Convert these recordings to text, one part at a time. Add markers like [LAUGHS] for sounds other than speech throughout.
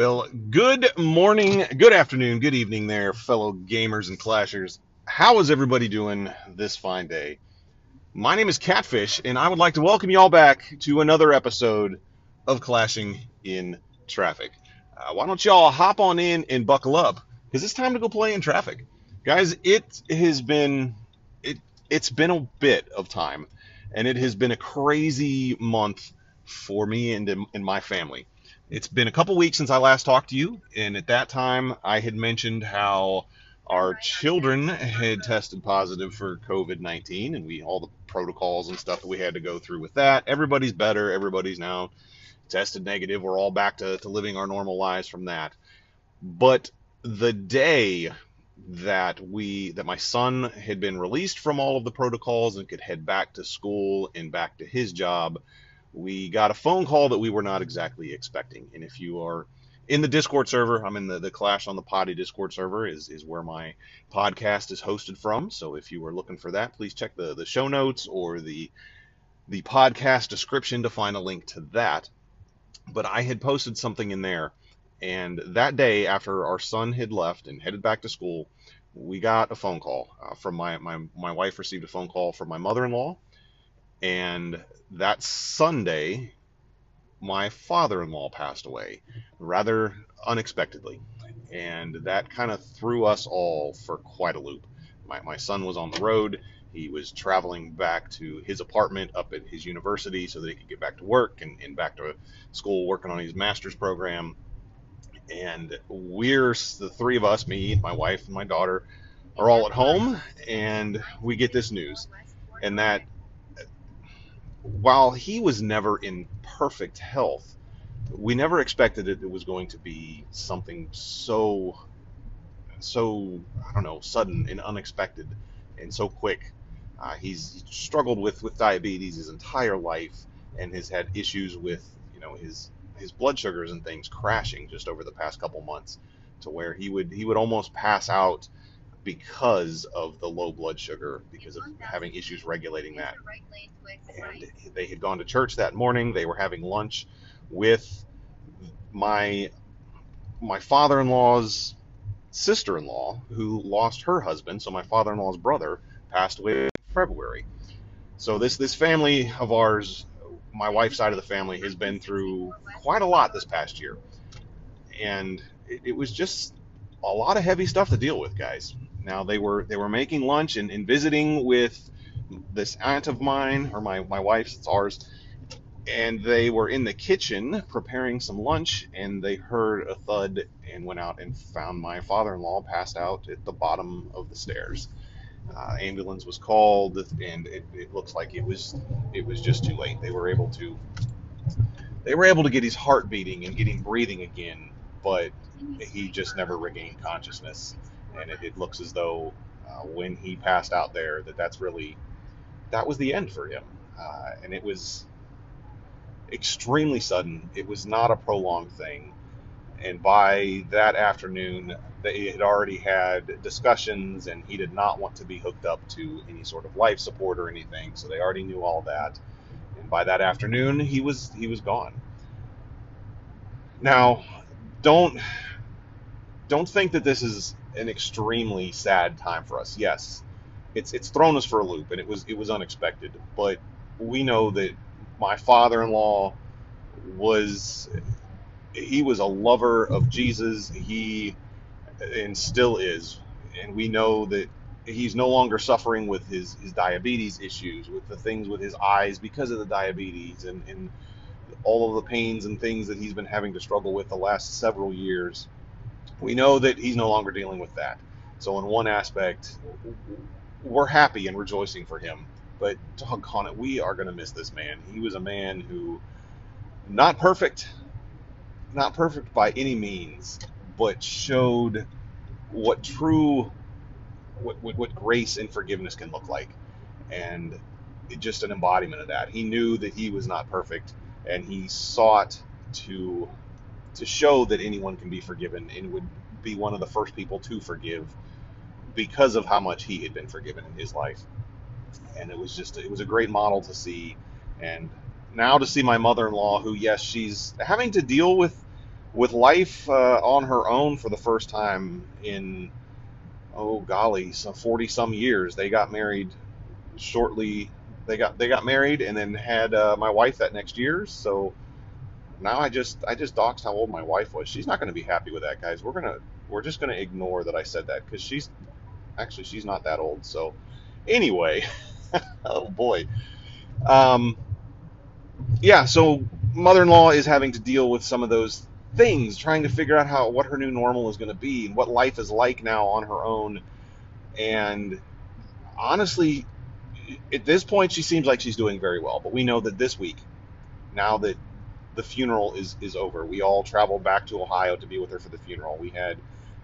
Well, good morning, good afternoon, good evening there, fellow gamers and clashers. How is everybody doing this fine day? My name is Catfish, and I would like to welcome you all back to another episode of Clashing in Traffic. Uh, why don't y'all hop on in and buckle up? Because it's time to go play in traffic. Guys, it has been it it's been a bit of time, and it has been a crazy month for me and in my family. It's been a couple weeks since I last talked to you, and at that time I had mentioned how our children had tested positive for COVID 19 and we all the protocols and stuff that we had to go through with that. Everybody's better. Everybody's now tested negative. We're all back to, to living our normal lives from that. But the day that we that my son had been released from all of the protocols and could head back to school and back to his job we got a phone call that we were not exactly expecting. And if you are in the Discord server, I'm in the, the Clash on the Potty Discord server is, is where my podcast is hosted from. So if you are looking for that, please check the, the show notes or the the podcast description to find a link to that. But I had posted something in there, and that day after our son had left and headed back to school, we got a phone call uh, from my, my my wife received a phone call from my mother-in-law and that Sunday, my father in law passed away rather unexpectedly. And that kind of threw us all for quite a loop. My, my son was on the road. He was traveling back to his apartment up at his university so that he could get back to work and, and back to school working on his master's program. And we're the three of us, me, my wife, and my daughter, are all at home, and we get this news. And that while he was never in perfect health, we never expected it, it was going to be something so, so I don't know, sudden and unexpected, and so quick. Uh, he's struggled with with diabetes his entire life, and has had issues with you know his his blood sugars and things crashing just over the past couple months, to where he would he would almost pass out because of the low blood sugar, because of having issues regulating that. And they had gone to church that morning. They were having lunch with my my father-in-law's sister-in-law, who lost her husband. So my father-in-law's brother passed away in February. So this this family of ours, my wife's side of the family, has been through quite a lot this past year, and it, it was just a lot of heavy stuff to deal with, guys. Now they were they were making lunch and, and visiting with this aunt of mine, or my, my wife's, it's ours, and they were in the kitchen preparing some lunch, and they heard a thud and went out and found my father-in-law passed out at the bottom of the stairs. Uh, ambulance was called, and it, it looks like it was it was just too late. They were able to they were able to get his heart beating and get him breathing again, but he just never regained consciousness and it, it looks as though uh, when he passed out there that that's really that was the end for him, uh, and it was extremely sudden. It was not a prolonged thing, and by that afternoon they had already had discussions, and he did not want to be hooked up to any sort of life support or anything, so they already knew all that. And by that afternoon, he was he was gone. Now, don't don't think that this is an extremely sad time for us. Yes, it's it's thrown us for a loop, and it was it was unexpected. But we know that my father-in-law was he was a lover of Jesus. He and still is, and we know that he's no longer suffering with his, his diabetes issues, with the things with his eyes because of the diabetes, and, and all of the pains and things that he's been having to struggle with the last several years we know that he's no longer dealing with that. So in one aspect, we're happy and rejoicing for him. But doggone it, we are going to miss this man. He was a man who, not perfect, not perfect by any means, but showed what true, what, what, what grace and forgiveness can look like. And just an embodiment of that. He knew that he was not perfect, and he sought to to show that anyone can be forgiven and would be one of the first people to forgive because of how much he had been forgiven in his life. And it was just it was a great model to see and now to see my mother-in-law who yes she's having to deal with with life uh, on her own for the first time in oh golly, some forty some years. They got married shortly. They got they got married and then had uh, my wife that next year. So now I just I just doxed how old my wife was. She's not going to be happy with that, guys. We're gonna we're just gonna ignore that I said that because she's actually she's not that old. So anyway, [LAUGHS] oh boy, um, yeah. So mother-in-law is having to deal with some of those things, trying to figure out how what her new normal is going to be and what life is like now on her own. And honestly, at this point, she seems like she's doing very well. But we know that this week, now that the funeral is is over, we all traveled back to Ohio to be with her for the funeral. We had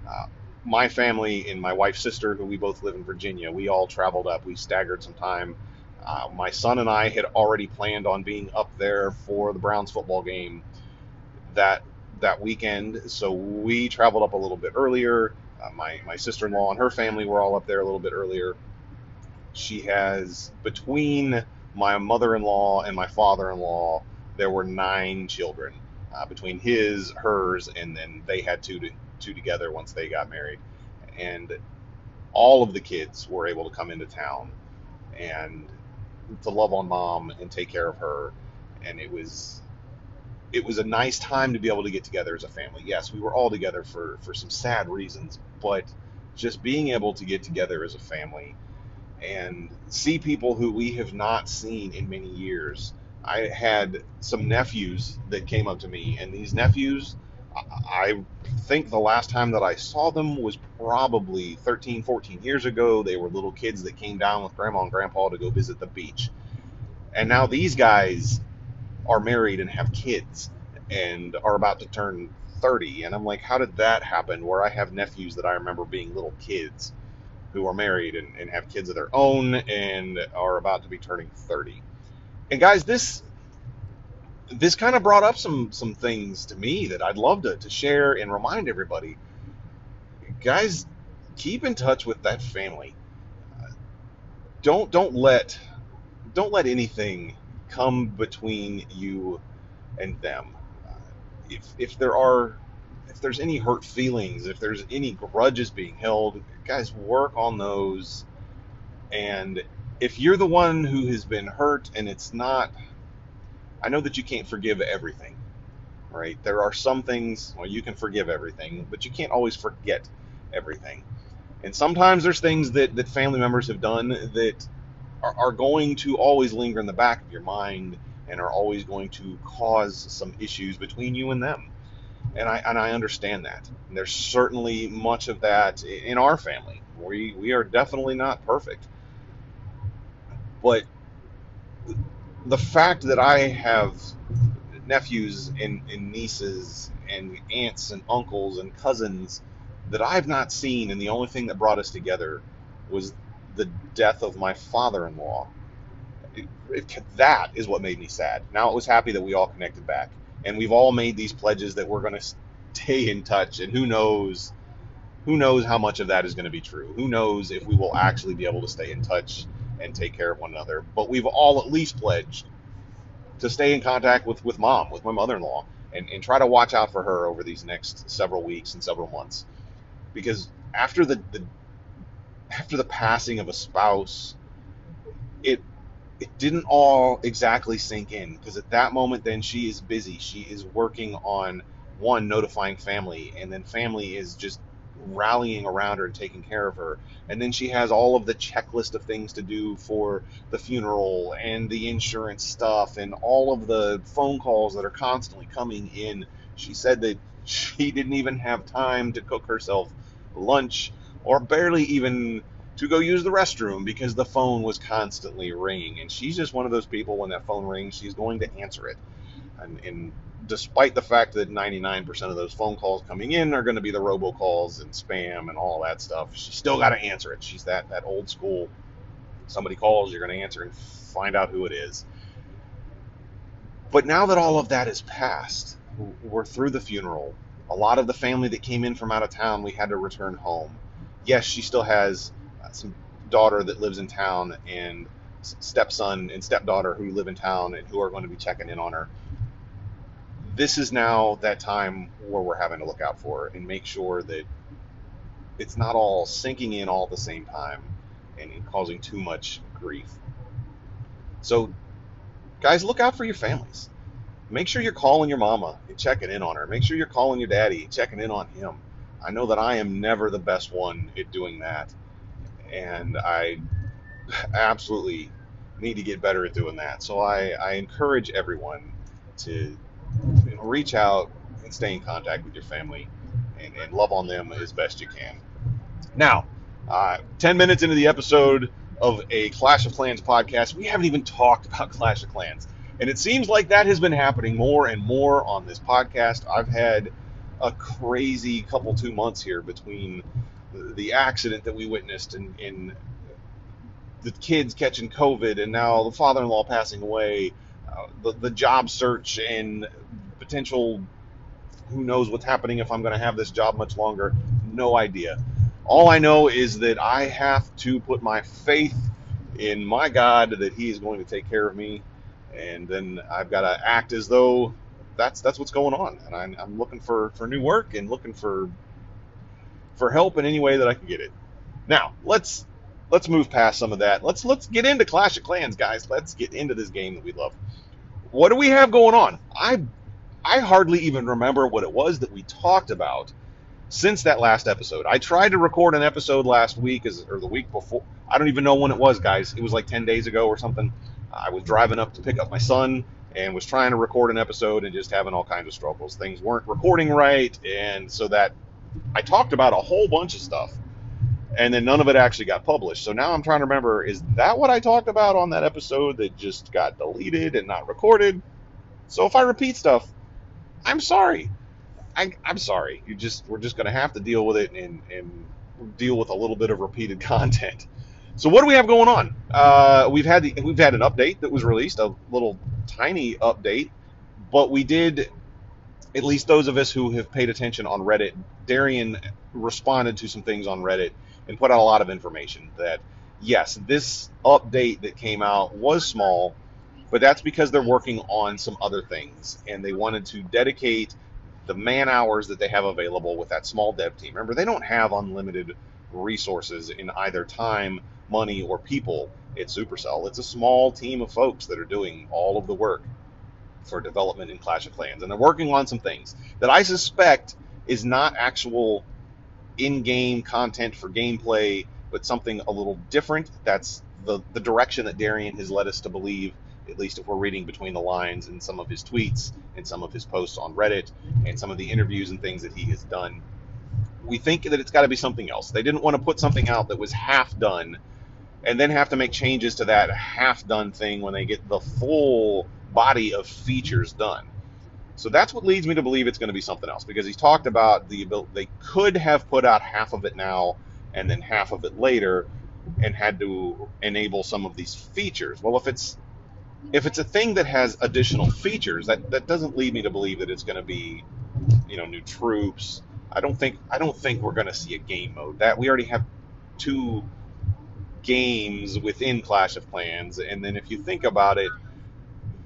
uh, my family and my wife's sister, who we both live in Virginia. We all traveled up. We staggered some time. Uh, my son and I had already planned on being up there for the Browns football game that that weekend, so we traveled up a little bit earlier. Uh, my my sister-in-law and her family were all up there a little bit earlier. She has between my mother-in-law and my father-in-law, there were nine children uh, between his, hers, and then they had two to, two together once they got married, and all of the kids were able to come into town and to love on mom and take care of her, and it was it was a nice time to be able to get together as a family. Yes, we were all together for for some sad reasons, but just being able to get together as a family and see people who we have not seen in many years. I had some nephews that came up to me, and these nephews, I think the last time that I saw them was probably 13, 14 years ago. They were little kids that came down with grandma and grandpa to go visit the beach. And now these guys are married and have kids and are about to turn 30 and i'm like how did that happen where i have nephews that i remember being little kids who are married and, and have kids of their own and are about to be turning 30 and guys this this kind of brought up some some things to me that i'd love to, to share and remind everybody guys keep in touch with that family don't don't let don't let anything come between you and them. If if there are if there's any hurt feelings, if there's any grudges being held, guys, work on those. And if you're the one who has been hurt and it's not, I know that you can't forgive everything, right? There are some things, well, you can forgive everything, but you can't always forget everything. And sometimes there's things that, that family members have done that are, are going to always linger in the back of your mind and are always going to cause some issues between you and them. And I and I understand that. And there's certainly much of that in our family. We we are definitely not perfect. But the fact that I have nephews and, and nieces and aunts and uncles and cousins that I've not seen, and the only thing that brought us together was the death of my father-in-law. That is what made me sad. Now it was happy that we all connected back, and we've all made these pledges that we're going to stay in touch. And who knows, who knows how much of that is going to be true? Who knows if we will actually be able to stay in touch and take care of one another? But we've all at least pledged to stay in contact with with mom, with my mother-in-law, and, and try to watch out for her over these next several weeks and several months, because after the, the after the passing of a spouse, it it didn't all exactly sink in because at that moment then she is busy. She is working on one notifying family and then family is just rallying around her and taking care of her. And then she has all of the checklist of things to do for the funeral and the insurance stuff and all of the phone calls that are constantly coming in. She said that she [LAUGHS] didn't even have time to cook herself lunch or barely even to go use the restroom because the phone was constantly ringing. And she's just one of those people when that phone rings, she's going to answer it. And, and despite the fact that 99% of those phone calls coming in are going to be the robocalls and spam and all that stuff, she's still got to answer it. She's that, that old school. Somebody calls, you're going to answer and find out who it is. But now that all of that is past, we're through the funeral. A lot of the family that came in from out of town, we had to return home yes, she still has uh, some daughter that lives in town and stepson and stepdaughter who live in town and who are going to be checking in on her. This is now that time where we're having to look out for and make sure that it's not all sinking in all at the same time and causing too much grief. So, guys, look out for your families. Make sure you're calling your mama and checking in on her. Make sure you're calling your daddy and checking in on him. I know that I am never the best one at doing that. And I absolutely need to get better at doing that. So I, I encourage everyone to reach out and stay in contact with your family and, and love on them as best you can. Now, uh, 10 minutes into the episode of a Clash of Clans podcast, we haven't even talked about [LAUGHS] Clash of Clans. And it seems like that has been happening more and more on this podcast. I've had a crazy couple two months here between the accident that we witnessed and, and the kids catching COVID, and now the father-in-law passing away, uh, the the job search and potential. Who knows what's happening if I'm going to have this job much longer? No idea. All I know is that I have to put my faith in my God that He is going to take care of me, and then I've got to act as though that's that's what's going on, and I'm, I'm looking for for new work and looking for for help in any way that I can get it. Now let's let's move past some of that. Let's let's get into Clash of Clans, guys. Let's get into this game that we love. What do we have going on? I I hardly even remember what it was that we talked about since that last episode. I tried to record an episode last week or the week before. I don't even know when it was, guys. It was like 10 days ago or something. I was driving up to pick up my son and was trying to record an episode and just having all kinds of struggles. Things weren't recording right, and so that I talked about a whole bunch of stuff and then none of it actually got published. So now I'm trying to remember is that what I talked about on that episode that just got deleted and not recorded? So if I repeat stuff, I'm sorry. I, am sorry. You just we're just going to have to deal with it and, and deal with a little bit of repeated [LAUGHS] content. So what do we have going on? Uh, we've had the, we've had an update that was released, a little tiny update, but we did at least those of us who have paid attention on Reddit. Darian responded to some things on Reddit and put out a lot of information that yes, this update that came out was small, but that's because they're working on some other things and they wanted to dedicate the man hours that they have available with that small dev team. Remember, they don't have unlimited resources in either time, money, or people at Supercell. It's a small team of folks that are doing all of the work for development in Clash of Clans, and they're working on some things that I suspect is not actual in-game content for gameplay, but something a little different. That's the the direction that Darian has led us to believe, at least if we're reading between the lines in some of his tweets and some of his posts on Reddit and some of the interviews and things that he has done. We think that it's got to be something else. They didn't want to put something out that was half done and then have to make changes to that half done thing when they get the full body of features done. So that's what leads me to believe it's going to be something else because he's talked about the ability they could have put out half of it now and then half of it later and had to enable some of these features. Well, if it's if it's a thing that has additional features, that that doesn't lead me to believe that it's going to be you know new troops. I don't think I don't think we're going to see a game mode. That we already have two games within Clash of Clans and then if you think about it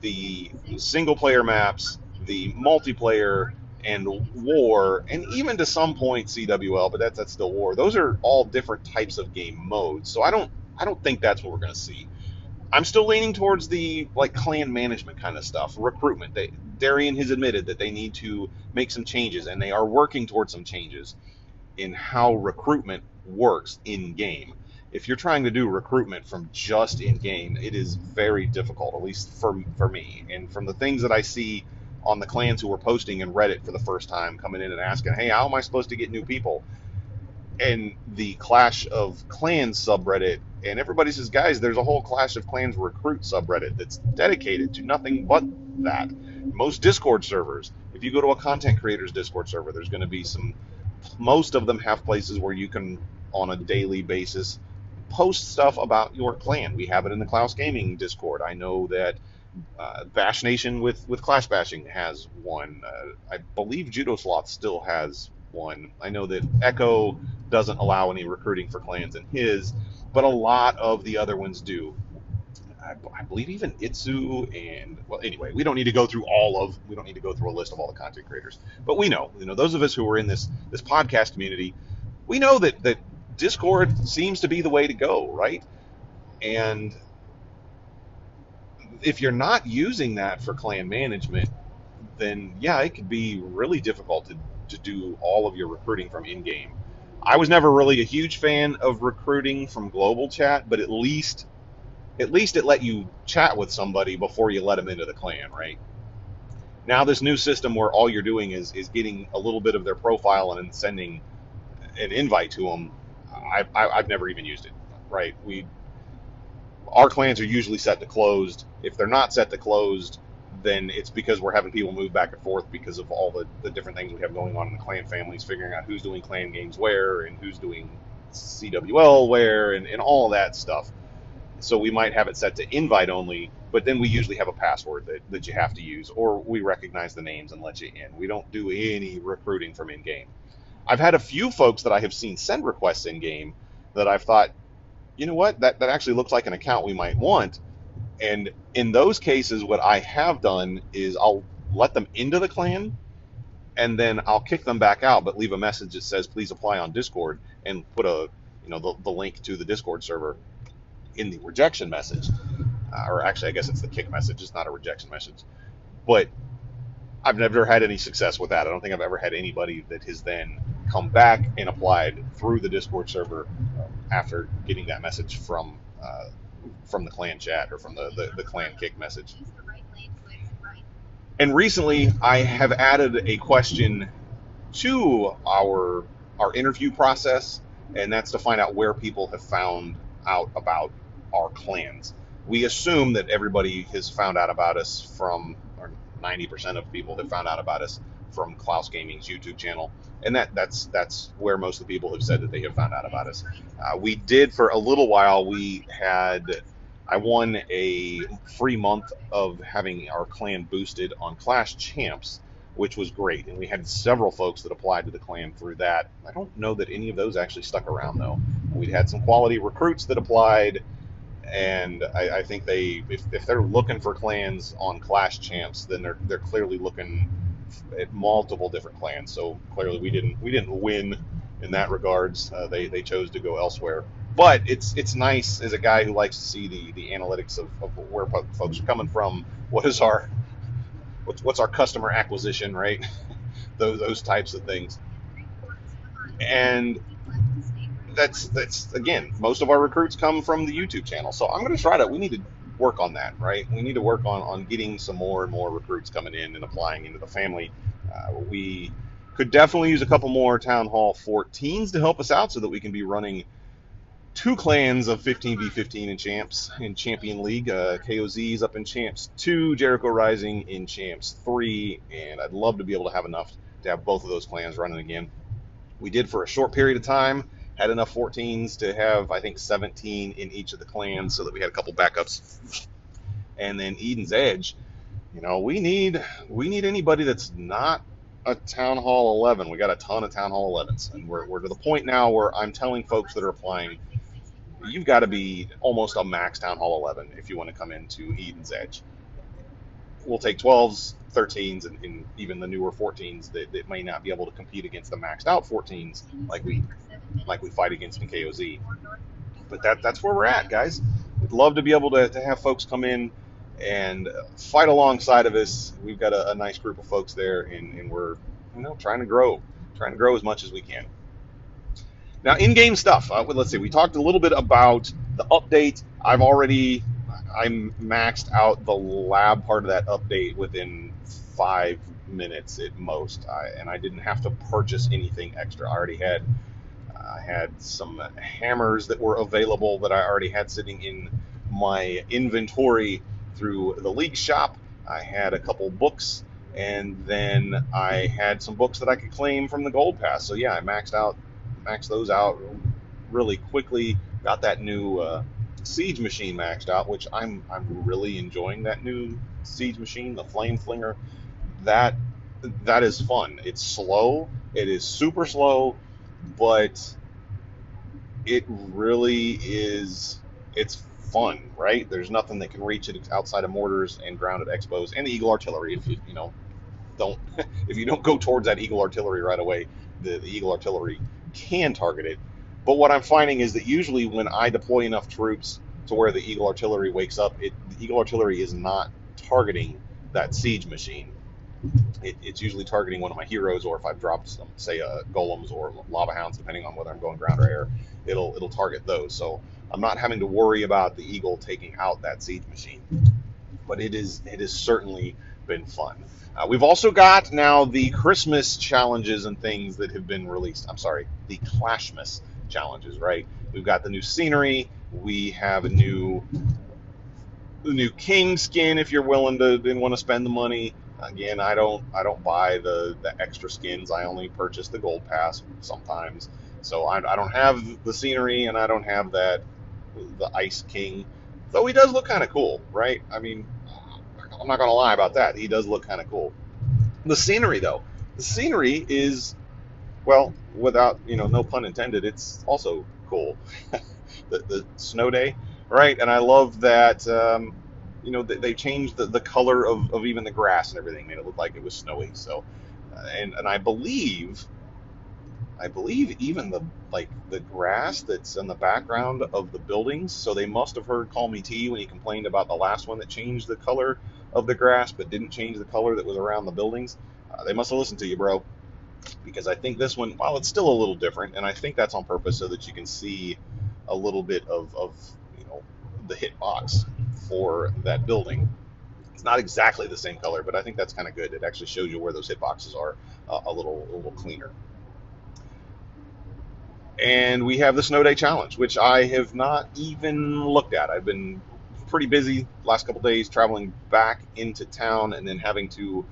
the single player maps the multiplayer and war, and even to some point CWL, but that's that's still war. Those are all different types of game modes. So I don't I don't think that's what we're going to see. I'm still leaning towards the like clan management kind of stuff, recruitment. They, Darian has admitted that they need to make some changes, and they are working towards some changes in how recruitment works in game. If you're trying to do recruitment from just in game, it is very difficult, at least for for me. And from the things that I see on the clans who were posting in Reddit for the first time, coming in and asking, "Hey, how am I supposed to get new people?" And the Clash of Clans subreddit, and everybody says, "Guys, there's a whole Clash of Clans recruit subreddit that's dedicated to nothing but that." Most Discord servers, if you go to a content creators Discord server, there's going to be some. Most of them have places where you can, on a daily basis, post stuff about your clan. We have it in the Klaus Gaming Discord. I know that uh, Bash Nation with, with Clash Bashing has one. Uh, I believe Judo Sloth still has one. I know that Echo doesn't allow any recruiting for clans in his, but a lot of the other ones do. I, I believe even Itsu and well, anyway, we don't need to go through all of we don't need to go through a list of all the content creators, but we know, you know, those of us who are in this this podcast community, we know that that Discord seems to be the way to go, right? And if you're not using that for clan management, then yeah, it could be really difficult to, to do all of your recruiting from in game. I was never really a huge fan of recruiting from global chat, but at least at least it let you chat with somebody before you let them into the clan, right? Now this new system where all you're doing is is getting a little bit of their profile and then sending an invite to them. I, I, I've never even used it, right? We our clans are usually set to closed. If they're not set to closed, then it's because we're having people move back and forth because of all the, the different things we have going on in the clan families, figuring out who's doing clan games where and who's doing CWL where and, and all that stuff. So we might have it set to invite only, but then we usually have a password that, that you have to use, or we recognize the names and let you in. We don't do any recruiting from in game. I've had a few folks that I have seen send requests in game that I've thought, you know what, that, that actually looks like an account we might want. And in those cases, what I have done is I'll let them into the clan and then I'll kick them back out, but leave a message that says, please apply on Discord and put a, you know, the, the link to the Discord server in the rejection message. Uh, or actually, I guess it's the kick message, it's not a rejection message. But I've never had any success with that. I don't think I've ever had anybody that has then come back and applied through the Discord server after getting that message from uh, from the clan chat or from the, the, the clan kick message. And recently, I have added a question to our our interview process, and that's to find out where people have found out about our clans. We assume that everybody has found out about us from, or 90% of people have found out about us from Klaus Gaming's YouTube channel, and that that's that's where most of the people have said that they have found out about us. Uh, we did for a little while. We had I won a free month of having our clan boosted on Clash Champs, which was great, and we had several folks that applied to the clan through that. I don't know that any of those actually stuck around though. We'd had some quality recruits that applied. And I, I think they, if, if they're looking for clans on Clash Champs, then they're they're clearly looking at multiple different clans. So clearly we didn't we didn't win in that regards. Uh, they they chose to go elsewhere. But it's it's nice as a guy who likes to see the the analytics of, of where folks are coming from. What is our what's what's our customer acquisition right? [LAUGHS] those those types of things. And that's that's again most of our recruits come from the YouTube channel. So I'm going to try to. We need to work on that, right? We need to work on, on getting some more and more recruits coming in and applying into the family. Uh, we could definitely use a couple more Town Hall 14s to help us out so that we can be running two clans of 15v15 in Champs in Champion League. Uh, KOZ's up in Champs 2, Jericho Rising in Champs 3, and I'd love to be able to have enough to have both of those clans running again. We did for a short period of time had enough 14s to have I think 17 in each of the clans, so that we had a couple backups. And then Eden's Edge, you know, we need we need anybody that's not a Town Hall 11. We got a ton of Town Hall 11s, and we're, we're to the point now where I'm telling folks that are applying, you've got to be almost a max Town Hall 11 if you want to come into Eden's Edge. We'll take 12s, 13s, and, and even the newer 14s that, that may not be able to compete against the maxed out 14s like we like we fight against in KOZ. But that that's where we're at, guys. We'd love to be able to, to have folks come in and fight alongside of us. We've got a, a nice group of folks there, and, and we're you know trying to grow, trying to grow as much as we can. Now, in-game stuff. Uh, let's see. We talked a little bit about the update. I've already I'm maxed out the lab part of that update within five minutes at most, I, and I didn't have to purchase anything extra. I already had I had some hammers that were available that I already had sitting in my inventory through the league shop. I had a couple books, and then I had some books that I could claim from the gold pass. So yeah, I maxed out, maxed those out really quickly. Got that new uh, siege machine maxed out, which I'm I'm really enjoying that new siege machine, the flame flinger. That that is fun. It's slow. It is super slow, but it really is It's fun, right? There's nothing that can reach it outside of mortars and grounded expos and the Eagle artillery. If you you know don't [LAUGHS] if you don't go towards that Eagle artillery right away, the, the Eagle artillery can target it. But what I'm finding is that usually when I deploy enough troops to where the Eagle artillery wakes up, it, the Eagle artillery is not targeting that siege machine. It, it's usually targeting one of my heroes, or if I've dropped some, say, uh, golems or lava hounds, depending on whether I'm going ground or air, it'll it'll target those. So I'm not having to worry about the Eagle taking out that siege machine. But it is it has certainly been fun. Uh, we've also got now the Christmas challenges and things that have been released. I'm sorry, the Clashmas challenges, right? We've got the new scenery. We have a new the new king skin if you're willing to didn't want to spend the money. Again, I don't I don't buy the the extra skins. I only purchase the gold pass sometimes. So I, I don't have the scenery and I don't have that the ice king. Though he does look kind of cool, right? I mean, I'm not gonna lie about that. He does look kind of cool. The scenery though, the scenery is well, without you know, no pun intended. It's also cool. [LAUGHS] the, the snow day, right? And I love that. Um, you know, they, they changed the, the color of, of even the grass and everything, made it look like it was snowy. So, uh, and and I believe, I believe even the like the grass that's in the background of the buildings. So they must have heard Call Me T when he complained about the last one that changed the color of the grass, but didn't change the color that was around the buildings. Uh, they must have listened to you, bro. Because I think this one, while it's still a little different, and I think that's on purpose so that you can see a little bit of, of you know the hit box for that building. It's not exactly the same color, but I think that's kind of good. It actually shows you where those hit boxes are uh, a little a little cleaner. And we have the snow day challenge, which I have not even looked at. I've been pretty busy last couple days traveling back into town and then having to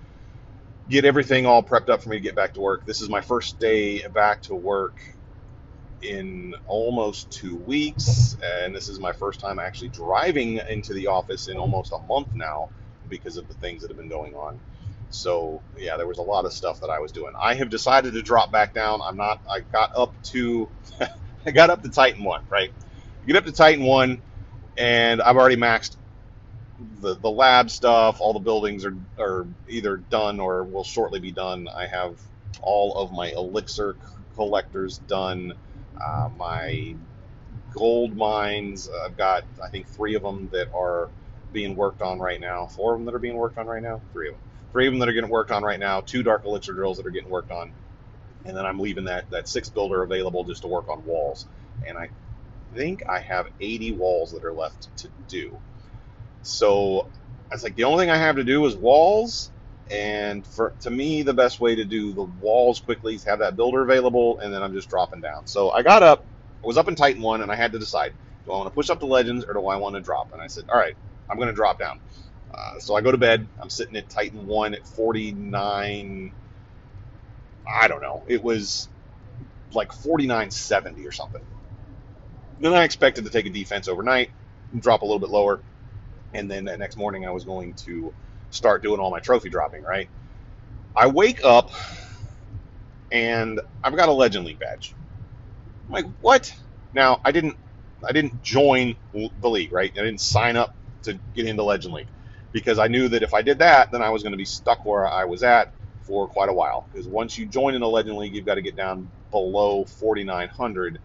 get everything all prepped up for me to get back to work. This is my first day back to work in almost two weeks, and this is my first time actually driving into the office in almost a month now because of the things that have been going on. So yeah, there was a lot of stuff that I was doing. I have decided to drop back down. I'm not. I got up to, [LAUGHS] I got up to Titan one. Right, get up to Titan one, and I've already maxed the the lab stuff. All the buildings are are either done or will shortly be done. I have all of my elixir collectors done. Uh, my gold mines, uh, I've got I think three of them that are being worked on right now. Four of them that are being worked on right now. Three of them. Three of them that are getting worked on right now. Two dark elixir drills that are getting worked on, and then I'm leaving that that six builder available just to work on walls. And I think I have 80 walls that are left to do. So it's like the only thing I have to do is walls. And for to me, the best way to do the walls quickly is have that builder available, and then I'm just dropping down. So I got up, I was up in Titan one, and I had to decide: do I want to push up to Legends or do I want to drop? And I said, all right, I'm going to drop down. Uh, so I go to bed. I'm sitting at Titan one at 49. I don't know. It was like 49.70 or something. Then I expected to take a defense overnight, and drop a little bit lower, and then the next morning I was going to start doing all my trophy dropping, right? I wake up and I've got a Legend League badge. I'm like, what? Now I didn't I didn't join the league, right? I didn't sign up to get into Legend League because I knew that if I did that, then I was going to be stuck where I was at for quite a while. Because once you join in a Legend League, you've got to get down below 4,900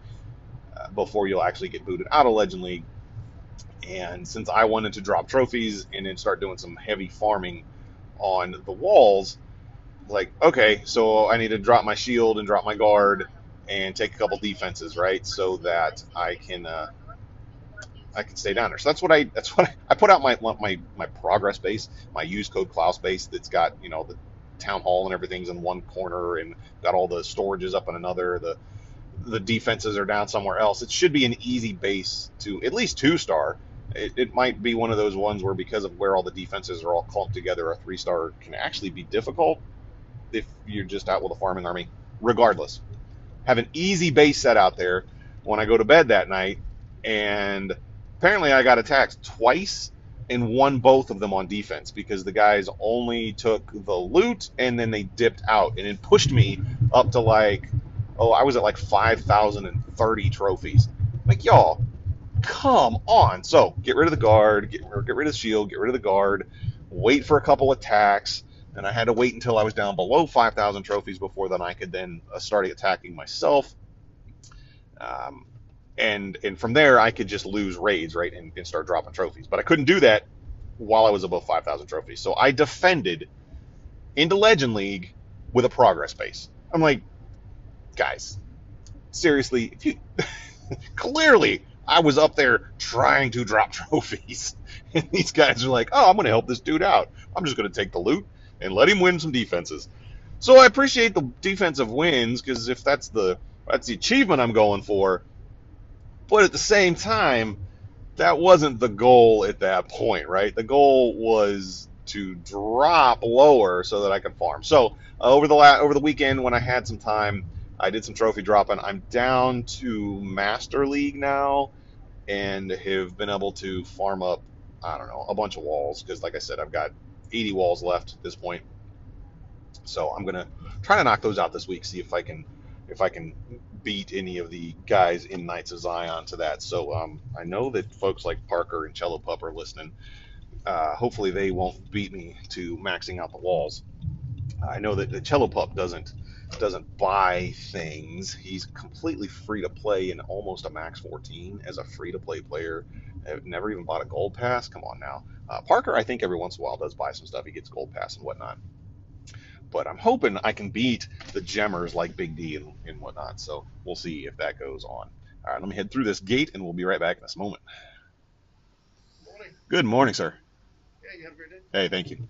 uh, before you'll actually get booted out of Legend League. And since I wanted to drop trophies and then start doing some heavy farming on the walls, like, okay, so I need to drop my shield and drop my guard and take a couple defenses, right? So that I can uh, I can stay down there. So that's what I that's what I, I put out my my my progress base, my use code Klaus base that's got you know the town hall and everything's in one corner and got all the storages up in another. The the defenses are down somewhere else. It should be an easy base to at least two star. It, it might be one of those ones where because of where all the defenses are all clumped together, a three star can actually be difficult if you're just out with a farming army. Regardless, have an easy base set out there when I go to bed that night, and apparently I got attacked twice and won both of them on defense because the guys only took the loot and then they dipped out and it pushed me up to like oh I was at like 5030 trophies like y'all come on. So get rid of the guard, get, get rid of the shield, get rid of the guard, wait for a couple attacks. And I had to wait until I was down below 5,000 trophies before then I could then uh, start attacking myself. Um, and and from there I could just lose raids, right, and, and start dropping trophies. But I couldn't do that while I was above 5,000 trophies. So I defended into Legend League with a progress base. I'm like, guys, seriously, if you [LAUGHS] clearly I was up there trying to drop [LAUGHS] trophies. And these guys are like, oh, I'm going to help this dude out. I'm just going to take the loot and let him win some defenses. So I appreciate the defensive wins because if that's the that's the achievement I'm going for, but at the same time, that wasn't the goal at that point, right? The goal was to drop lower so that I could farm. So uh, over the la- over the weekend when I had some time, I did some trophy dropping. I'm down to Master League now, and have been able to farm up. I don't know a bunch of walls because, like I said, I've got 80 walls left at this point. So I'm gonna try to knock those out this week. See if I can if I can beat any of the guys in Knights of Zion to that. So um, I know that folks like Parker and Cello Pup are listening. Uh, hopefully they won't beat me to maxing out the walls. I know that the Cello Pup doesn't doesn't buy things. He's completely free to play in almost a max 14 as a free to play player. I've never even bought a gold pass. Come on now. Uh, Parker, I think every once in a while does buy some stuff. He gets gold pass and whatnot but I'm hoping I can beat the gemmers like Big D and, and whatnot. So we'll see if that goes on. All right, let me head through this gate and we'll be right back in this moment. Morning. Good morning, sir. Yeah, you have a great day. Hey, thank you.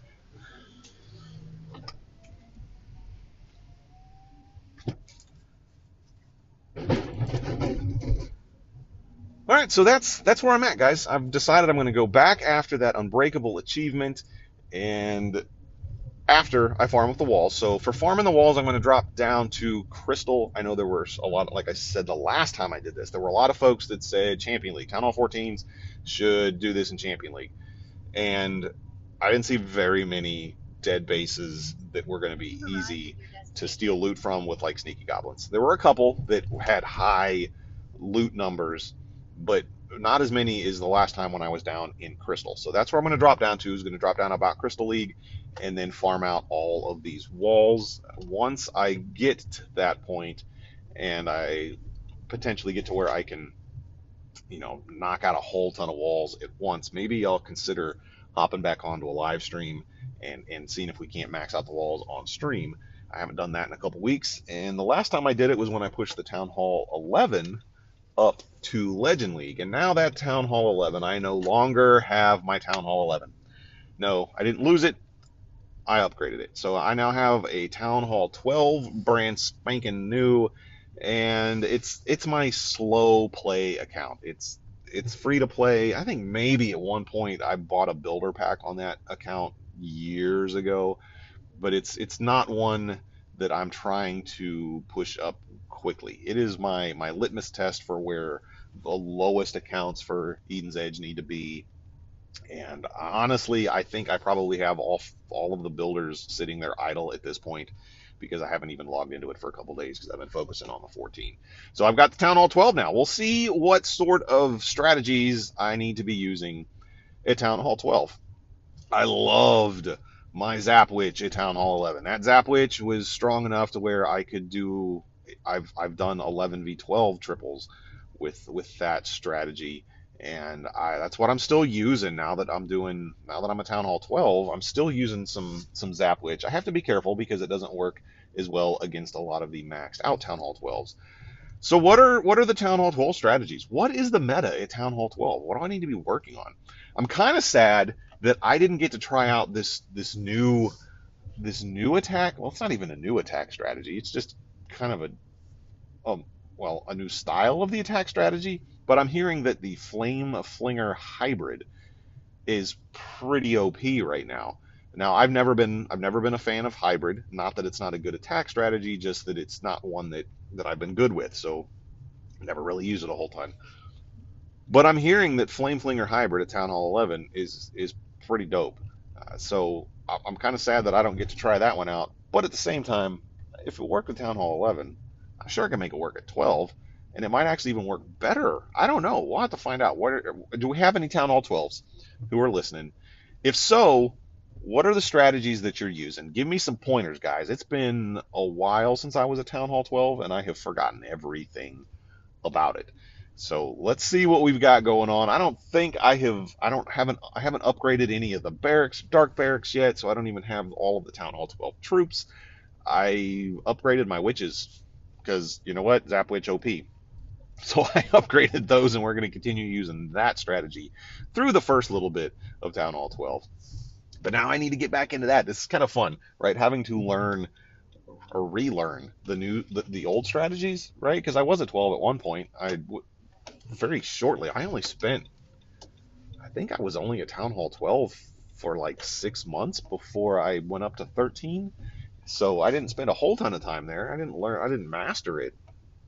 All right, so that's that's where I'm at, guys. I've decided I'm going to go back after that unbreakable achievement, and after I farm with the walls. So for farming the walls, I'm going to drop down to crystal. I know there were a lot, like I said the last time I did this, there were a lot of folks that said Champion League, Town Hall 14s should do this in Champion League, and I didn't see very many dead bases that were going to be easy to steal loot from with like sneaky goblins. There were a couple that had high loot numbers, but not as many as the last time when I was down in Crystal. So that's where I'm going to drop down to. Is going to drop down about Crystal League, and then farm out all of these walls. Once I get to that point, and I potentially get to where I can, you know, knock out a whole ton of walls at once, maybe I'll consider hopping back onto a live stream and and seeing if we can't max out the walls on stream. I haven't done that in a couple weeks, and the last time I did it was when I pushed the Town Hall 11 up to Legend League. And now that Town Hall 11, I no longer have my Town Hall 11. No, I didn't lose it. I upgraded it. So I now have a Town Hall 12 brand spanking new and it's it's my slow play account. It's it's free to play. I think maybe at one point I bought a builder pack on that account years ago, but it's it's not one that I'm trying to push up quickly. It is my my litmus test for where the lowest accounts for Eden's Edge need to be. And honestly, I think I probably have all all of the builders sitting there idle at this point because I haven't even logged into it for a couple days because I've been focusing on the 14. So I've got the Town Hall 12 now. We'll see what sort of strategies I need to be using at Town Hall 12. I loved my Zap Witch at Town Hall 11. That Zap Witch was strong enough to where I could do I've I've done 11 v12 triples with with that strategy, and I that's what I'm still using now that I'm doing now that I'm a Town Hall 12. I'm still using some some Zap Witch. I have to be careful because it doesn't work as well against a lot of the maxed out Town Hall 12s. So what are what are the Town Hall 12 strategies? What is the meta at Town Hall 12? What do I need to be working on? I'm kind of sad that I didn't get to try out this this new this new attack. Well, it's not even a new attack strategy. It's just kind of a, um, well, a new style of the attack strategy. But I'm hearing that the Flame Flinger hybrid is pretty OP right now. Now, I've never been I've never been a fan of hybrid. Not that it's not a good attack strategy, just that it's not one that that I've been good with. So, never really use it a whole ton. But I'm hearing that Flame Flinger hybrid at Town Hall 11 is is pretty dope. Uh, so I'm kind of sad that I don't get to try that one out. But at the same time, if it worked with Town Hall 11, I'm sure I can make it work at 12. and it might actually even work better. I don't know. We'll have to find out. What are, do we have any Town Hall 12s who are listening? If so, what are the strategies that you're using? Give me some pointers, guys. It's been a while since I was a Town Hall 12, and I have forgotten everything about it. So let's see what we've got going on. I don't think I have I don't haven't I haven't upgraded any of the barracks, dark barracks yet, so I don't even have all of the Town Hall 12 troops. I upgraded my witches because you know what, Zap Witch OP. [LAUGHS] So I upgraded those, and we're going to continue using that strategy through the first little bit of Town Hall 12. But now I need to get back into that. This is kind of fun, right? Having to learn or relearn the new the, the old strategies, right? Because I was a 12 at one point. I very shortly. I only spent, I think I was only at Town Hall 12 for like six months before I went up to 13. So I didn't spend a whole ton of time there. I didn't learn, I didn't master it,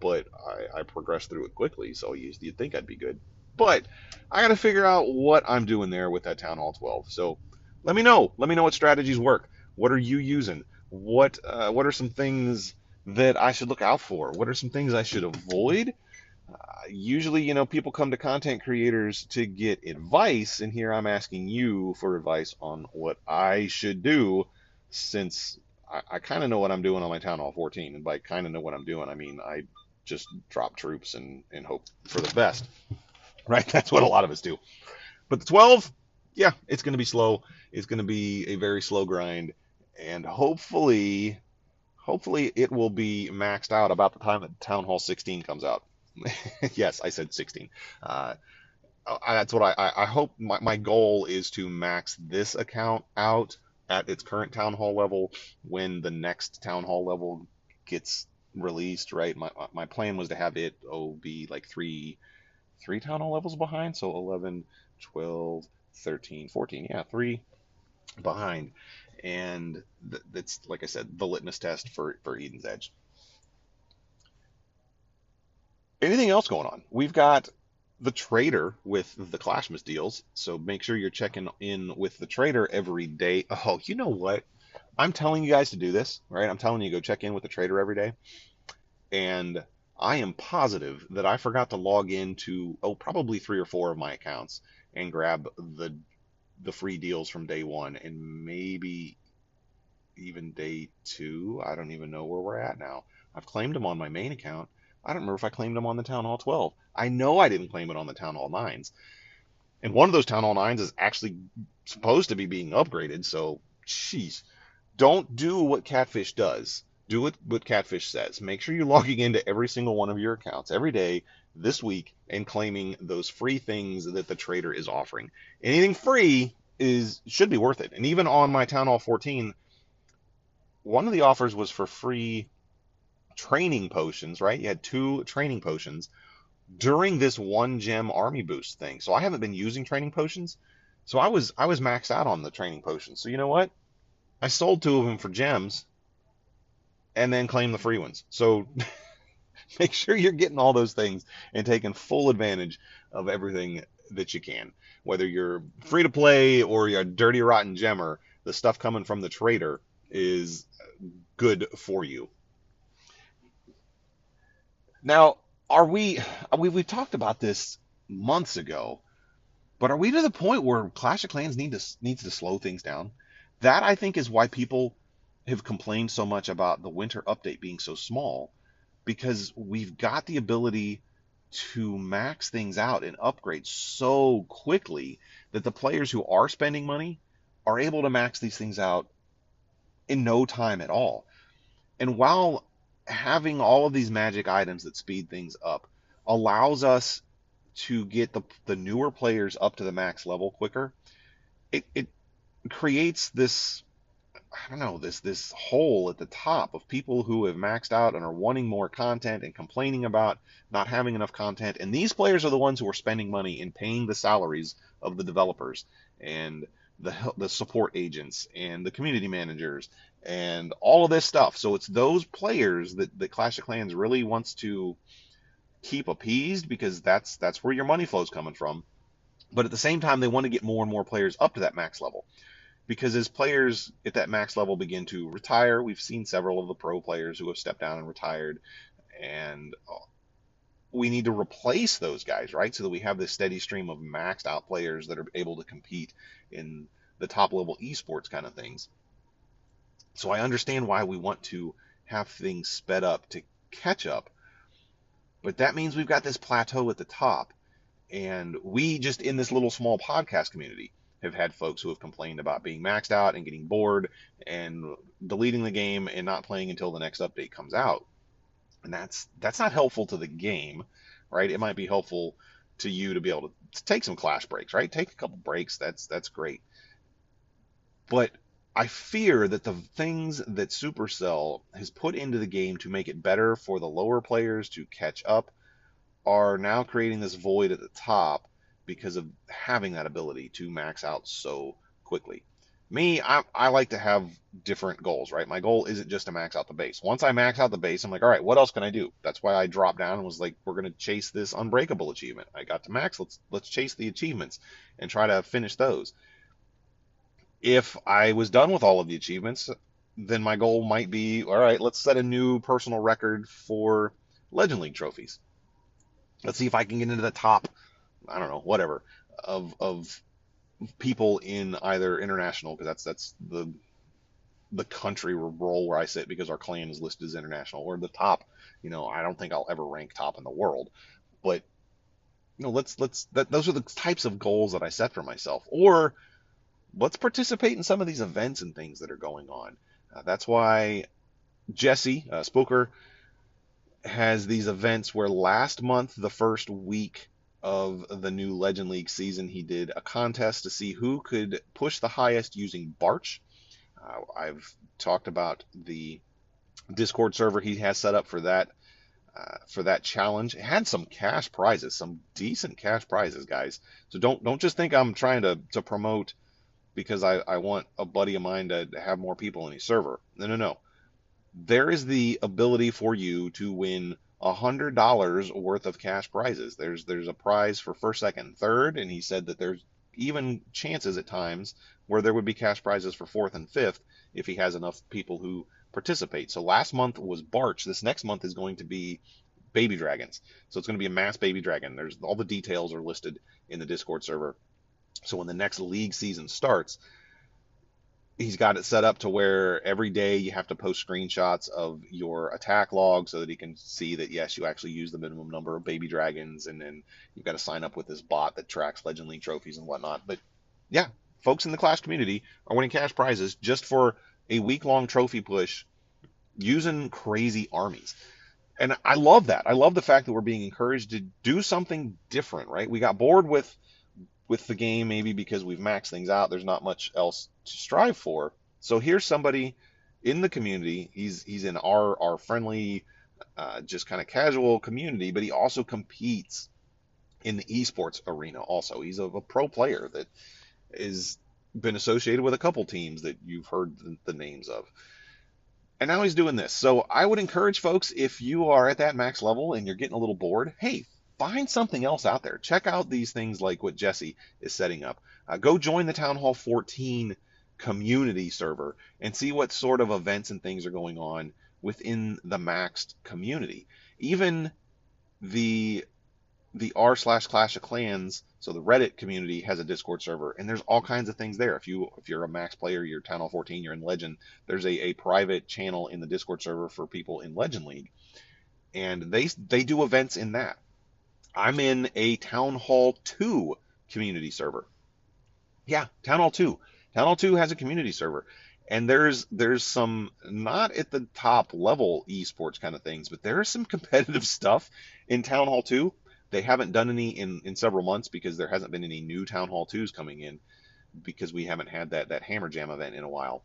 but I, I progressed through it quickly. So you, you'd think I'd be good. But I got to figure out what I'm doing there with that Town Hall 12. So let me know. Let me know what strategies work. What are you using? What uh, what are some things that I should look out for? What are some things I should avoid? Usually, you know, people come to content creators to get advice, and here I'm asking you for advice on what I should do since I, I kind of know what I'm doing on my Town Hall 14. And by kind of know what I'm doing, I mean I just drop troops and, and hope for the best. [LAUGHS] Right? That's what a lot of us do. But the 12, yeah, it's going to be slow. It's going to be a very slow grind. And hopefully, hopefully it will be maxed out about the time that Town Hall 16 comes out. [LAUGHS] yes, I said 16. Uh, that's what I, I hope. My, my goal is to max this account out at its current town hall level when the next town hall level gets released. Right. My my plan was to have it oh be like three three town hall levels behind. So 11, 12, 13, 14. Yeah, three behind. And th- that's like I said, the litmus test for for Eden's Edge anything else going on? We've got the trader with the Clashmas deals, so make sure you're checking in with the trader every day. Oh, you know what? I'm telling you guys to do this, right? I'm telling you go check in with the trader every day. And I am positive that I forgot to log into oh probably three or four of my accounts and grab the the free deals from day one and maybe even day two. I don't even know where we're at now. I've claimed them on my main account, I don't remember if I claimed them on the Town Hall 12. I know I didn't claim it on the Town Hall 9s. And one of those Town Hall 9s is actually supposed to be being upgraded, so, jeez. Don't do what Catfish does. Do what, what Catfish says. Make sure you're logging into every single one of your accounts every day this week and claiming those free things that the trader is offering. Anything free is should be worth it. And even on my Town Hall 14, one of the offers was for free training potions, right? You had two training potions during this one gem army boost thing. So I haven't been using training potions. So I was I was maxed out on the training potions. So you know what? I sold two of them for gems and then claimed the free ones. So [LAUGHS] make sure you're getting all those things and taking full advantage of everything that you can. Whether you're free to play or you're a dirty rotten gemmer, the stuff coming from the trader is good for you. Now, are we, uh, we we've talked about this months ago, but are we to the point where Clash of Clans need to needs to slow things down? That I think is why people have complained so much about the winter update being so small because we've got the ability to max things out and upgrade so quickly that the players who are spending money are able to max these things out in no time at all. And while having all of these magic items that speed things up allows us to get the, the newer players up to the max level quicker. It, it creates this I don't know this this hole at the top of people who have maxed out and are wanting more content and complaining about not having enough content. And these players are the ones who are spending money and paying the salaries of the developers and the the support agents and the community managers and all of this stuff. So it's those players that, that Clash of Clans really wants to keep appeased because that's that's where your money flow is coming from. But at the same time, they want to get more and more players up to that max level. Because as players at that max level begin to retire, we've seen several of the pro players who have stepped down and retired, and uh, we need to replace those guys, right? So that we have this steady stream of maxed out players that are able to compete in the top level esports kind of things. So I understand why we want to have things sped up to catch up. But that means we've got this plateau at the top. And we just in this little small podcast community have had folks who have complained about being maxed out and getting bored and deleting the game and not playing until the next update comes out. And that's that's not helpful to the game, right? It might be helpful to you to be able to take some clash breaks, right? Take a couple breaks. That's that's great. But I fear that the things that Supercell has put into the game to make it better for the lower players to catch up are now creating this void at the top because of having that ability to max out so quickly. Me, I, I like to have different goals, right? My goal isn't just to max out the base. Once I max out the base, I'm like, all right, what else can I do? That's why I dropped down and was like, we're gonna chase this unbreakable achievement. I got to max. Let's let's chase the achievements and try to finish those. If I was done with all of the achievements, then my goal might be, all right, let's set a new personal record for Legend League trophies. Let's see if I can get into the top I don't know, whatever, of of people in either international because that's that's the the country role where I sit because our clan is listed as international or the top. You know, I don't think I'll ever rank top in the world, but you know, let's let's that those are the types of goals that I set for myself. Or let's participate in some of these events and things that are going on. Uh, that's why Jesse uh, Spooker has these events where last month, the first week of the new Legend League season, he did a contest to see who could push the highest using Barch. Uh, I've talked about the Discord server he has set up for that uh, for that challenge. It had some cash prizes, some decent cash prizes, guys. So don't don't just think I'm trying to to promote because I, I want a buddy of mine to have more people in his server. No, no, no. There is the ability for you to win hundred dollars worth of cash prizes. There's there's a prize for first, second, third, and he said that there's even chances at times where there would be cash prizes for fourth and fifth if he has enough people who participate. So last month was Barch. This next month is going to be baby dragons. So it's going to be a mass baby dragon. There's all the details are listed in the Discord server. So when the next league season starts, he's got it set up to where every day you have to post screenshots of your attack log so that he can see that yes you actually use the minimum number of baby dragons and then you've got to sign up with this bot that tracks legend league trophies and whatnot. But yeah folks in the clash community are winning cash prizes just for a week long trophy push using crazy armies. And i love that. I love the fact that we're being encouraged to do something different right? We got bored with with the game, maybe because we've maxed things out, there's not much else to strive for. So here's somebody in the community. He's he's in our our friendly, uh, just kind of casual community, but he also competes in the esports arena. Also, he's a, a pro player that is been associated with a couple teams that you've heard the, the names of. And now he's doing this. So I would encourage folks if you are at that max level and you're getting a little bored, hey, find something else out there. Check out these things like what Jesse is setting up. Uh, go join the Town Hall 14 community server and see what sort of events and things are going on within the maxed community. Even the the r slash Clash of Clans, so the Reddit community has a Discord server, and there's all kinds of things there. If you if you're a max player, you're Town Hall 14, you're in Legend. There's a, a private channel in the Discord server for people in Legend League, and they they do events in that. I'm in a Town Hall 2 community server. Yeah, Town Hall 2. Town Hall 2 has a community server. And there's there's some not at the top level esports kind of things, but there is some [LAUGHS] competitive stuff in Town Hall 2. They haven't done any in, in several months because there hasn't been any new Town Hall 2s coming in because we haven't had that that Hammer Jam event in a while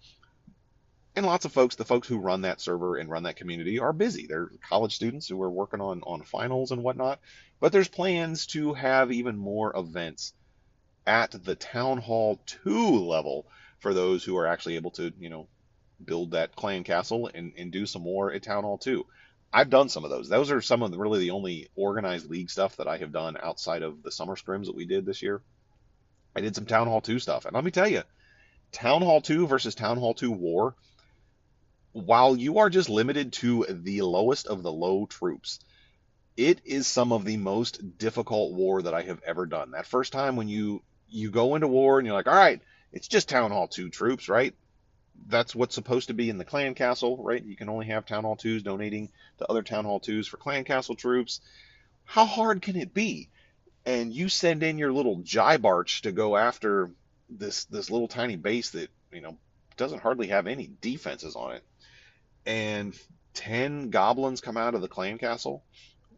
and lots of folks, the folks who run that server and run that community are busy. They're college students who are working on, on finals and whatnot. But there's plans to have even more events at the Town Hall 2 level for those who are actually able to, you know, build that clan castle and, and do some more at Town Hall 2. I've done some of those. Those are some of the really the only organized league stuff that I have done outside of the summer scrims that we did this year. I did some Town Hall 2 stuff. And let me tell you, Town Hall 2 versus Town Hall 2 War while you are just limited to the lowest of the low troops, It is some of the most difficult war that I have ever done. That first time when you you go into war and you're like, all right, it's just Town Hall 2 troops, right? That's what's supposed to be in the clan castle, right? You can only have Town Hall 2s donating to other Town Hall 2s for clan castle troops. How hard can it be? And you send in your little GiBarch to go after this this little tiny base that, you know, doesn't hardly have any defenses on it. And 10 goblins come out of the clan castle.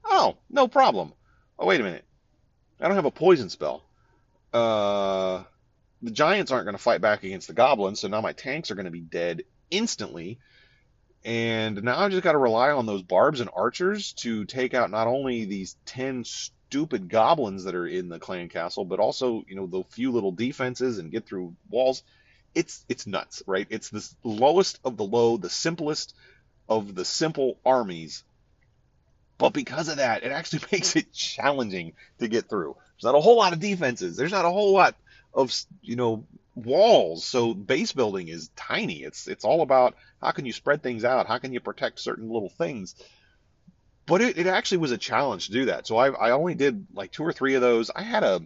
Oh, no problem. Oh, wait a minute. I don't have a poison spell. Uh, the giants aren't going to fight back against the goblins, so now my tanks are going to be dead instantly. And now I've just got to rely on those barbs and archers to take out not only these 10 stupid goblins that are in the clan castle, but also, you know, the few little defenses and get through walls. It's it's nuts, right? It's the lowest of the low, the simplest of the simple armies. But because of that, it actually [LAUGHS] makes it challenging to get through. There's not a whole lot of defenses. There's not a whole lot of you know walls. So base building is tiny. It's it's all about how can you spread things out? How can you protect certain little things? But it, it actually was a challenge to do that. So I, I only did like two or three of those. I had a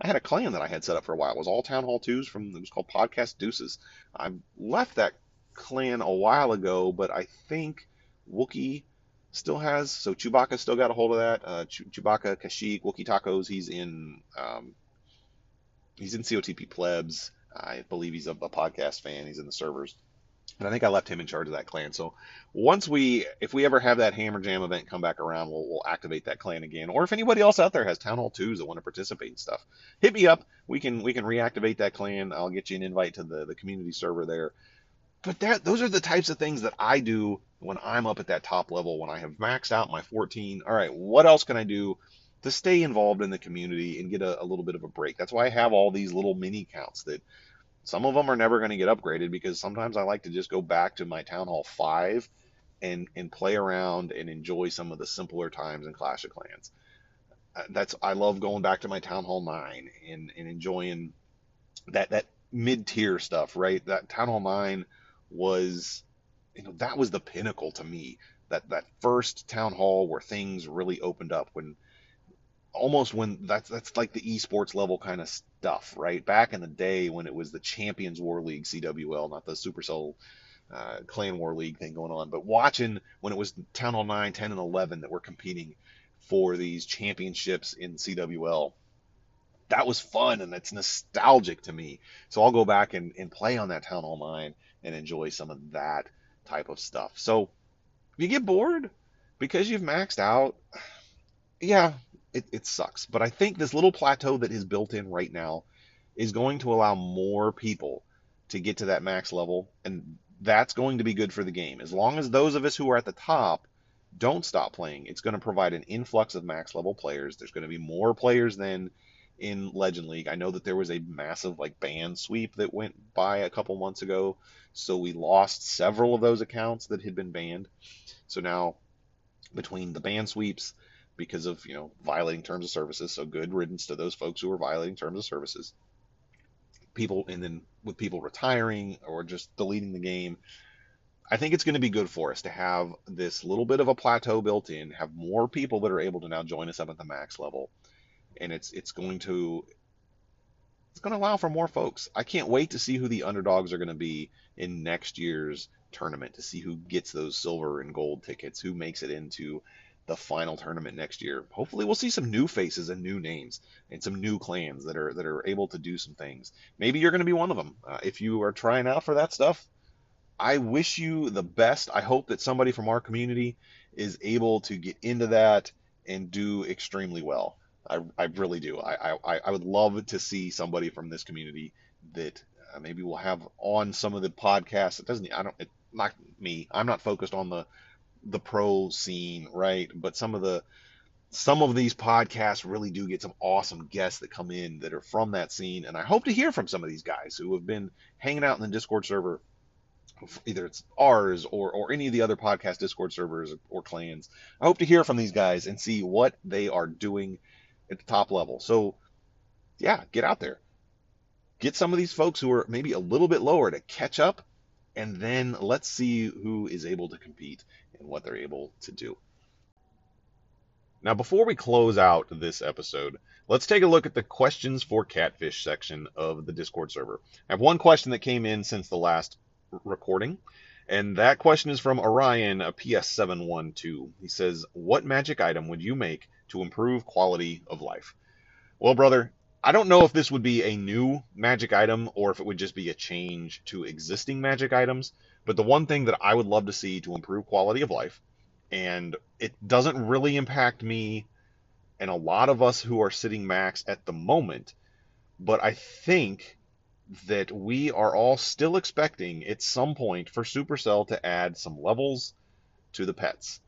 I had a clan that I had set up for a while. It was all Town Hall 2s from it was called Podcast Deuces. I left that clan a while ago, but I think Wookie still has. So Chewbacca still got a hold of that. Uh, Chewbacca, Kashyyyk, Wookie Tacos. He's in um, he's in COTP Plebs. I believe he's a, a podcast fan. He's in the servers. And I think I left him in charge of that clan. So once we, if we ever have that Hammer Jam event come back around, we'll, we'll activate that clan again. Or if anybody else out there has Town Hall 2s that want to participate and stuff, hit me up. We can we can reactivate that clan. I'll get you an invite to the, the community server there. But that those are the types of things that I do when I'm up at that top level, when I have maxed out my 14. All right, what else can I do to stay involved in the community and get a, a little bit of a break? That's why I have all these little mini counts that some of them are never going to get upgraded because sometimes I like to just go back to my Town Hall 5 and and play around and enjoy some of the simpler times in Clash of Clans. Uh, that's I love going back to my Town Hall 9 and, and enjoying that that mid tier stuff, right? That Town Hall 9 was you know that was the pinnacle to me. That that first town hall where things really opened up when almost when that's that's like the esports level kind of stuff, right? Back in the day when it was the Champions War League CWL, not the Supercell uh, Clan War League thing going on, but watching when it was Town Hall 9, 10, and 11 that were competing for these championships in CWL, that was fun and it's nostalgic to me. So I'll go back and, and play on that Town Hall 9 and enjoy some of that type of stuff. So if you get bored because you've maxed out, yeah, it, it sucks. But I think this little plateau that is built in right now is going to allow more people to get to that max level, and that's going to be good for the game. As long as those of us who are at the top don't stop playing, it's going to provide an influx of max level players. There's going to be more players than in Legend League. I know that there was a massive like ban sweep that went by a couple months ago, so we lost several of those accounts that had been banned. So now between the ban sweeps, because of you know violating terms of services. So good riddance to those folks who were violating terms of services. People and then with people retiring or just deleting the game, I think it's going to be good for us to have this little bit of a plateau built in, have more people that are able to now join us up at the max level, and it's it's going to it's going to allow for more folks. I can't wait to see who the underdogs are going to be in next year's tournament to see who gets those silver and gold tickets, who makes it into the final tournament next year. Hopefully, we'll see some new faces and new names and some new clans that are that are able to do some things. Maybe you're going to be one of them. Uh, if you are trying out for that stuff, I wish you the best. I hope that somebody from our community is able to get into that and do extremely well. I, I really do. I, I, I would love to see somebody from this community that uh, maybe we'll have on some of the podcasts. It doesn't. I don't. It, not me. I'm not focused on the the pro scene, right? But some of the some of these podcasts really do get some awesome guests that come in that are from that scene, and I hope to hear from some of these guys who have been hanging out in the Discord server. Either it's ours or, or any of the other podcast Discord servers or clans. I hope to hear from these guys and see what they are doing at the top level. So, yeah, get out there. Get some of these folks who are maybe a little bit lower to catch up, and then let's see who is able to compete and what they're able to do. Now, before we close out this episode, let's take a look at the questions for Catfish section of the Discord server. I have one question that came in since the last recording, and that question is from Orion, a PS712. He says, What magic item would you make to improve quality of life? Well, brother, I don't know if this would be a new magic item or if it would just be a change to existing magic items, but the one thing that I would love to see to improve quality of life, and it doesn't really impact me and a lot of us who are sitting max at the moment, but I think that we are all still expecting at some point for Supercell to add some levels to the pets.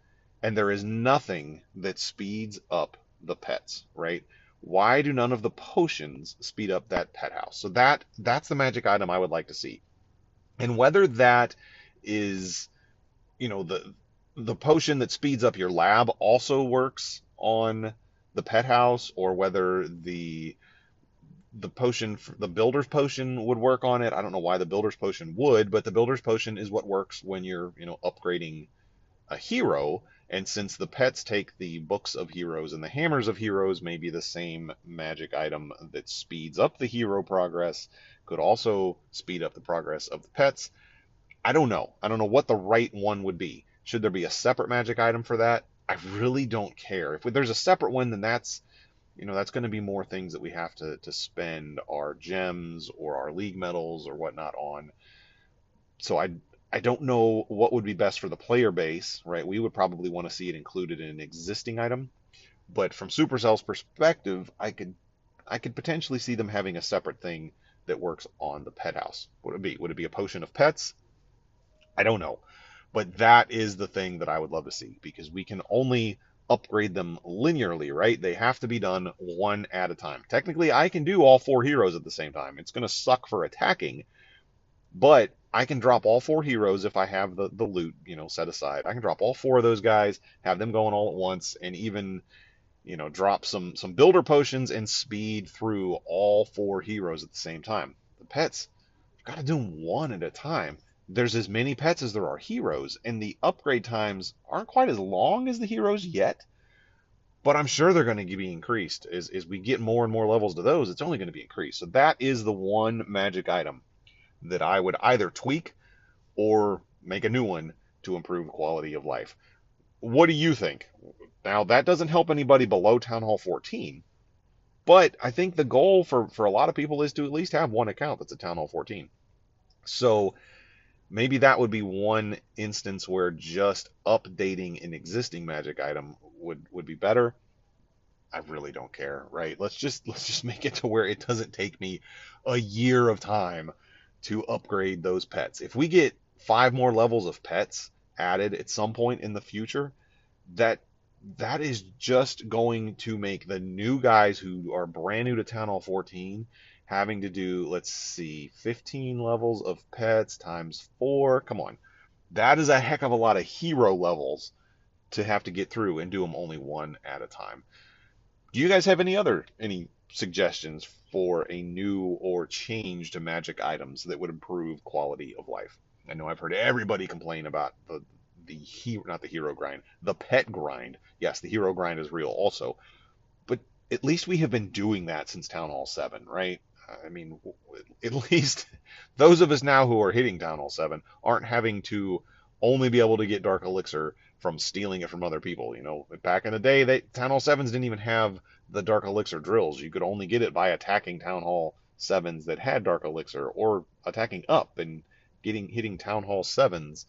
And there is nothing that speeds up the pets, right? why do none of the potions speed up that pet house? So that that's the magic item I would like to see. And whether that is you know the the potion that speeds up your lab also works on the pet house or whether the the potion the builder's potion would work on it. I don't know why the builder's potion would, but the builder's potion is what works when you're, you know, upgrading a hero and since the pets take the books of heroes and the hammers of heroes, maybe the same magic item that speeds up the hero progress could also speed up the progress of the pets. I don't know. I don't know what the right one would be. Should there be a separate magic item for that? I really don't care. If there's a separate one, then that's you know that's going to be more things that we have to to spend our gems or our league medals or whatnot on. So I I don't know what would be best for the player base, right? We would probably want to see it included in an existing item, but from Supercell's perspective, I could I could potentially see them having a separate thing that works on the pet house. Would it be? Would it be a potion of pets? I don't know. But that is the thing that I would love to see because we can only upgrade them linearly, right? They have to be done one at a time. Technically, I can do all four heroes at the same time. It's going to suck for attacking, but I can drop all four heroes if I have the, the loot, you know, set aside. I can drop all four of those guys, have them going all at once, and even, you know, drop some some builder potions and speed through all four heroes at the same time. The pets, you've got to do them one at a time. There's as many pets as there are heroes, and the upgrade times aren't quite as long as the heroes yet. But I'm sure they're going to be increased as, as we get more and more levels to those. It's only going to be increased. So that is the one magic item that I would either tweak or make a new one to improve quality of life. What do you think? Now, that doesn't help anybody below Town Hall 14, but I think the goal for, for a lot of people is to at least have one account that's a Town Hall 14. So maybe that would be one instance where just updating an existing magic item would, would be better. I really don't care, right? Let's just let's just make it to where it doesn't take me a year of time to upgrade those pets. If we get five more levels of pets added at some point in the future, that that is just going to make the new guys who are brand new to Town Hall 14 having to do, let's see, 15 levels of pets times four. Come on. That is a heck of a lot of hero levels to have to get through and do them only one at a time. Do you guys have any other any suggestions for a new or changed magic items that would improve quality of life. I know I've heard everybody complain about the the hero, not the hero grind, the pet grind. Yes, the hero grind is real also, but at least we have been doing that since Town Hall 7, right? I mean, at [LAUGHS] least those of us now who are hitting Town Hall 7 aren't having to only be able to get Dark Elixir from stealing it from other people. You know, back in the day, they Town Hall 7s didn't even have the Dark Elixir drills. You could only get it by attacking Town Hall 7s that had Dark Elixir or attacking up and getting hitting Town Hall 7s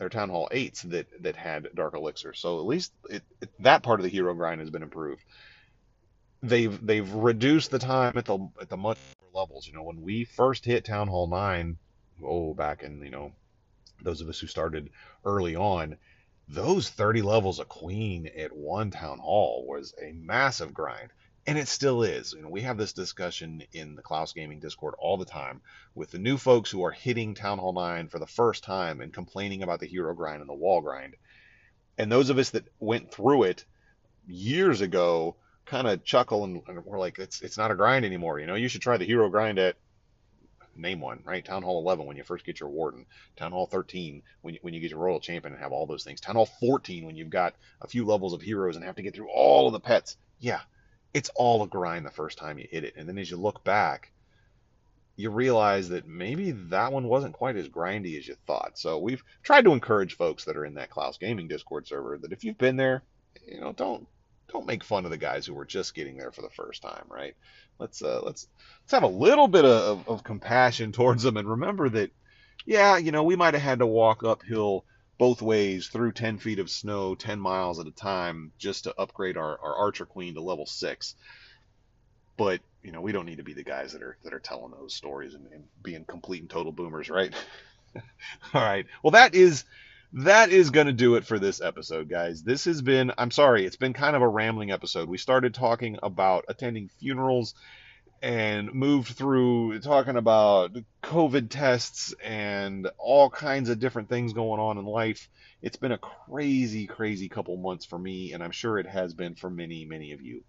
or Town Hall 8s that, that had Dark Elixir. So at least it, it, that part of the hero grind has been improved. They've they've reduced the time at the at the much levels. You know, when we first hit Town Hall 9, oh, back in, you know, those of us who started early on, those 30 levels of Queen at one town hall was a massive grind. And it still is. Know, we have this discussion in the Klaus Gaming Discord all the time with the new folks who are hitting Town Hall 9 for the first time and complaining about the hero grind and the wall grind. And those of us that went through it years ago kind of chuckle and, and we're like, it's it's not a grind anymore. You know, you should try the hero grind at name one, right? Town Hall 11 when you first get your warden. Town Hall 13 when you, when you get your royal champion and have all those things. Town Hall 14 when you've got a few levels of heroes and have to get through all of the pets. Yeah, it's all a grind the first time you hit it. And then as you look back, you realize that maybe that one wasn't quite as grindy as you thought. So we've tried to encourage folks that are in that Klaus Gaming Discord server that if you've been there, you know, don't don't make fun of the guys who were just getting there for the first time, right? Let's uh, let's let's have a little bit of, of compassion towards them and remember that, yeah, you know, we might have had to walk uphill both ways through 10 feet of snow, 10 miles at a time, just to upgrade our, our Archer Queen to level six. But you know, we don't need to be the guys that are that are telling those stories and, and being complete and total boomers, right? [LAUGHS] All right. Well, that is that is going to do it for this episode, guys. This has been, I'm sorry, it's been kind of a rambling episode. We started talking about attending funerals and moved through talking about COVID tests and all kinds of different things going on in life. It's been a crazy, crazy couple months for me, and I'm sure it has been for many, many of you.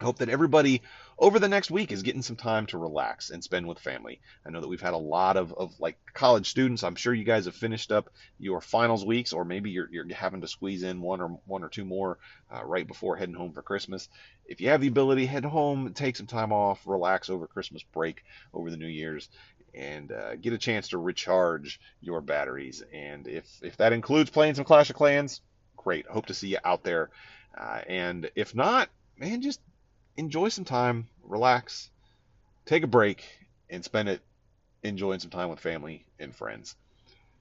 Hope that everybody over the next week is getting some time to relax and spend with family. I know that we've had a lot of, of like college students. I'm sure you guys have finished up your finals weeks, or maybe you're, you're having to squeeze in one or one or two more uh, right before heading home for Christmas. If you have the ability, head home, take some time off, relax over Christmas break, over the New Year's, and uh, get a chance to recharge your batteries. And if if that includes playing some Clash of Clans, great. Hope to see you out there. Uh, and if not, man, just enjoy some time, relax, take a break, and spend it enjoying some time with family and friends.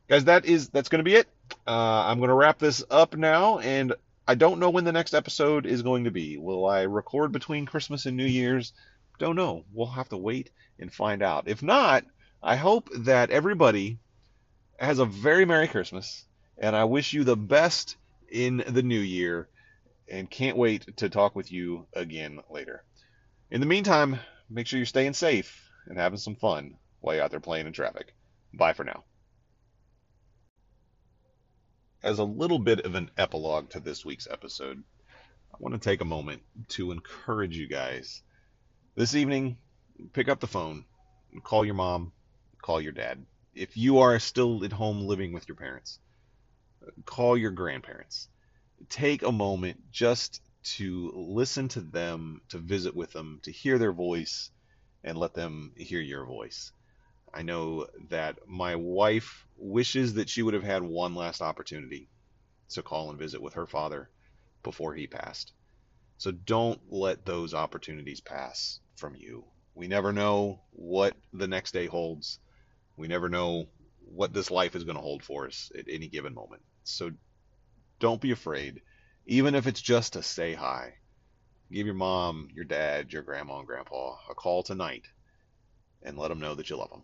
Guys, that is that's going to be it. Uh, I'm going to wrap this up now, and I don't know when the next episode is going to be. Will I record between Christmas and New Year's? Don't know. We'll have to wait and find out. If not, I hope that everybody has a very Merry Christmas, and I wish you the best in the new year and can't wait to talk with you again later. In the meantime, make sure you're staying safe and having some fun while you're out there playing in traffic. Bye for now. As a little bit of an epilogue to this week's episode, I want to take a moment to encourage you guys. This evening, pick up the phone, call your mom, call your dad. If you are still at home living with your parents, call your grandparents take a moment just to listen to them, to visit with them, to hear their voice, and let them hear your voice. I know that my wife wishes that she would have had one last opportunity to call and visit with her father before he passed. So don't let those opportunities pass from you. We never know what the next day holds. We never know what this life is going to hold for us at any given moment. So don't be afraid, even if it's just to say hi. Give your mom, your dad, your grandma, and grandpa a call tonight and let them know that you love them.